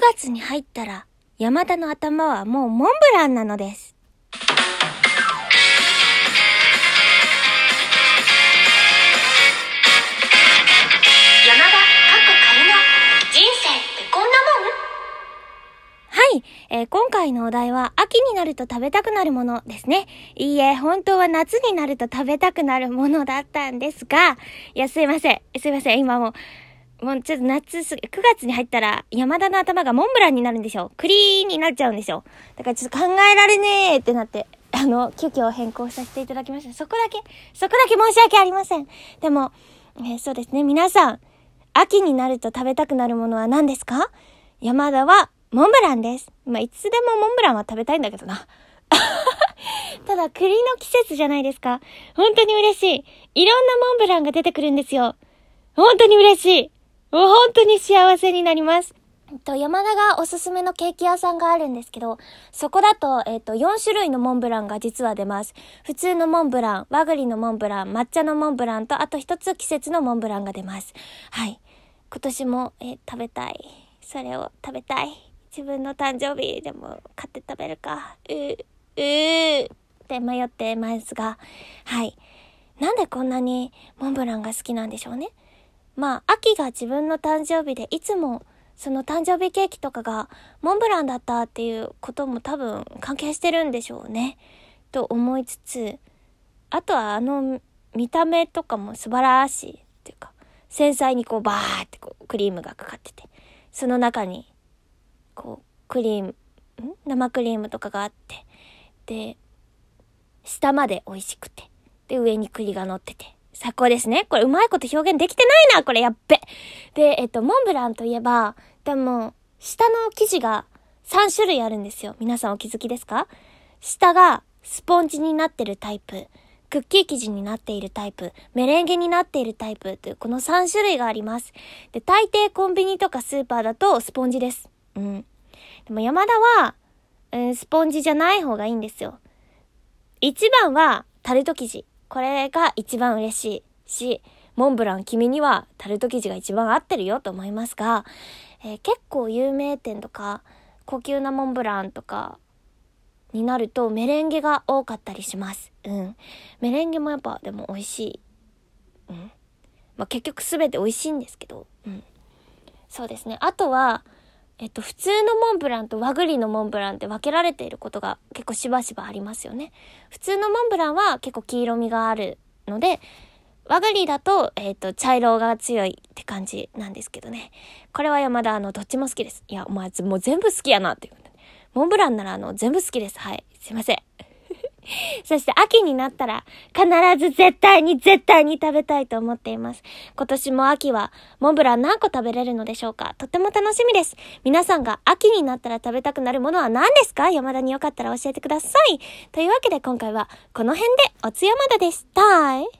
月に入ったら、山田の頭はもうモンブランなのです。山田かっこ仮の人生ってこんなもん？はい、えー今回のお題は、秋になると食べたくなるものですね。いいえ、本当は夏になると食べたくなるものだったんですが、いや、すいません。すいません。今もう、もうちょっと夏すぎ、9月に入ったら、山田の頭がモンブランになるんでしょ栗になっちゃうんでしょだからちょっと考えられねえってなって、あの、急遽変更させていただきました。そこだけ、そこだけ申し訳ありません。でも、えーそうですね、皆さん、秋になると食べたくなるものは何ですか？山田はモンブランです。まあ、いつでもモンブランは食べたいんだけどな。ただ、栗の季節じゃないですか。本当に嬉しい。いろんなモンブランが出てくるんですよ。本当に嬉しい。もう本当に幸せになります。えっと、山田がおすすめのケーキ屋さんがあるんですけど、そこだと、えっと、4種類のモンブランが実は出ます。普通のモンブラン、和栗のモンブラン、抹茶のモンブランと、あと一つ季節のモンブランが出ます。はい。今年も、え食べたい。それを食べたい。自分の誕生日でも買って食べるか。うー、うーって迷ってますが、はい。なんでこんなにモンブランが好きなんでしょうね。まあ、秋が自分の誕生日で、いつもその誕生日ケーキとかがモンブランだったっていうことも多分関係してるんでしょうね。と思いつつ、あとはあの見た目とかも素晴らしいっていうか、繊細にこうバーってこうクリームがかかってて、その中にこうクリーム、生クリームとかがあって、で、下まで美味しくて、で、上に栗が乗ってて、最高ですね。これうまいこと表現できてないなこれやっべ。で、えっと、モンブランといえば、でも、下の生地が3種類あるんですよ。皆さんお気づきですか？下がスポンジになってるタイプ、クッキー生地になっているタイプ、メレンゲになっているタイプというこの3種類があります。で、大抵コンビニとかスーパーだとスポンジです。うん。でも山田は、うん、スポンジじゃない方がいいんですよ。一番はタルト生地。これが一番嬉しいし、モンブラン君にはタルト生地が一番合ってるよと思いますが、えー結構有名店とか高級なモンブランとかになるとメレンゲが多かったりします。うん。メレンゲもやっぱでも美味しい。うん。まあ結局すべて美味しいんですけど、うん。そうですね。あとは、えっと、普通のモンブランと和栗のモンブランって分けられていることが結構しばしばありますよね。普通のモンブランは結構黄色みがあるので、和栗だと、えっ、と、茶色が強いって感じなんですけどね。これは山田、あの、どっちも好きです。いや、お前、もう全部好きやなっていう。モンブランなら、あの、全部好きです。はい。すいません。そして秋になったら必ず絶対に絶対に食べたいと思っています。今年も秋はモンブラン何個食べれるのでしょうか？とても楽しみです。皆さんが秋になったら食べたくなるものは何ですか？山田によかったら教えてください。というわけで今回はこの辺でおつよまだでした。